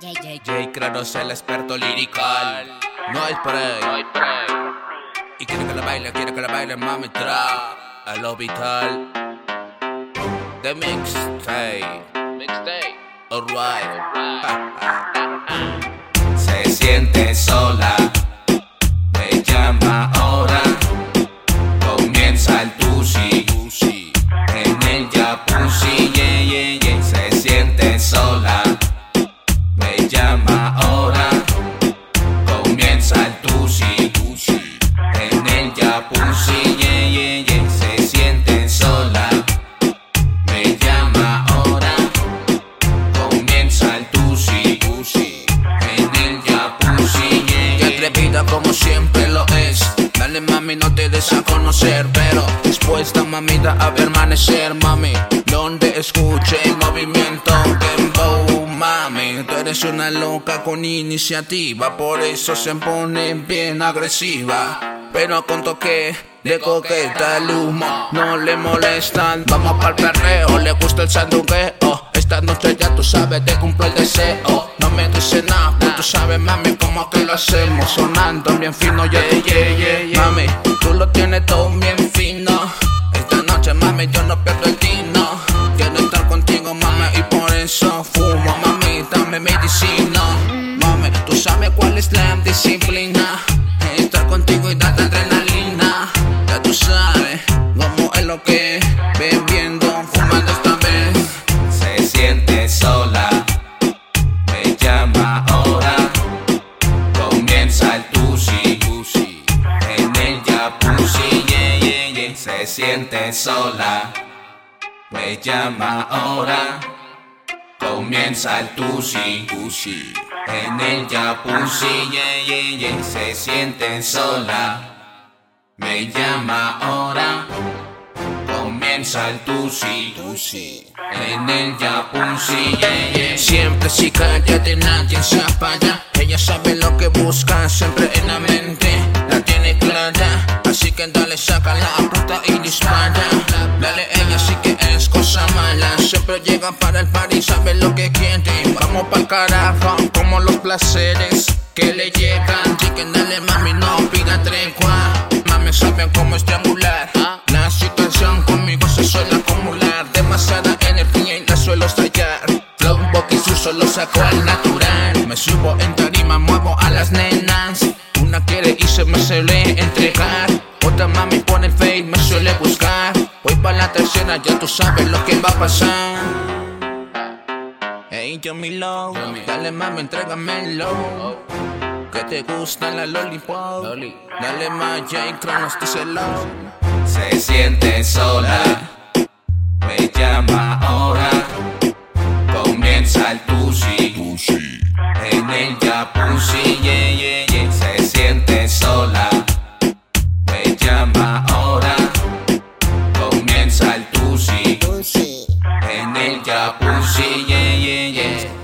J Kratos, el experto lirical. No hay. No hay Y quiere que la baile, quiere que la baile, mami, tra. A lo vital. The mixtape. Mixtape. Alright. Se siente sola. Me llama ahora. Comienza el tusi. El jacuzzi, yeah, yeah, yeah. Se siente sola. Me llama ahora. Comienza el tusi. En el jacuzzi, yeah, atrevida como siempre lo es. Dale mami, no te des a conocer, pero dispuesta mamita a permanecer, mami. Donde escuche el movimiento dembow, mami. Tú eres una loca con iniciativa, por eso se pone bien agresiva. Pero con toque de coqueta el humo no le molestan. Vamos pa'l perreo, le gusta el sanduqueo. Esta noche ya tú sabes, te cumplo el deseo. No me dice nada, tú sabes, mami, cómo que lo hacemos. Sonando bien fino, ya tú Mami, tú lo tienes todo bien fino. Esta noche, mami, yo no pierdo el tino. Quiero estar contigo, mami, y por eso fumo, mami, dame medicina. Mami, tú sabes cuál es la disciplina. Yeah. Se siente sola, me llama ahora. Comienza el tusi, en el jacuzzi, yeah, yeah, yeah. Se siente sola, me llama ahora. Comienza el tusi, en el jacuzzi, yeah, yeah. Siempre si cállate, nadie se apaga. Ella sabe lo que busca, siempre en la mente. Que dale, saca la apunta y dispara. Dale, ella sí que es cosa mala. Siempre llega para el party, sabe lo que quiere. Vamos pa'l carajo, como los placeres que le llegan. Así que dale, mami, no pida tregua. Mami, saben cómo estrangular. La situación conmigo se suele acumular. Demasiada energía y la suelo estallar. Flow poquito solo saco al natural. Me subo en tarima, muevo a las nenas. Una quiere y se me suele entregar. La tercera, ya tú sabes lo que va a pasar. Hey, yo mi love, dale mami, entrégamelo. Que te gusta la lollipop. Dale más J Cronos, díselo. Se siente sola, me llama ahora. Comienza el tusi, en el jacuzzi, yeah. yeah, yeah, yeah.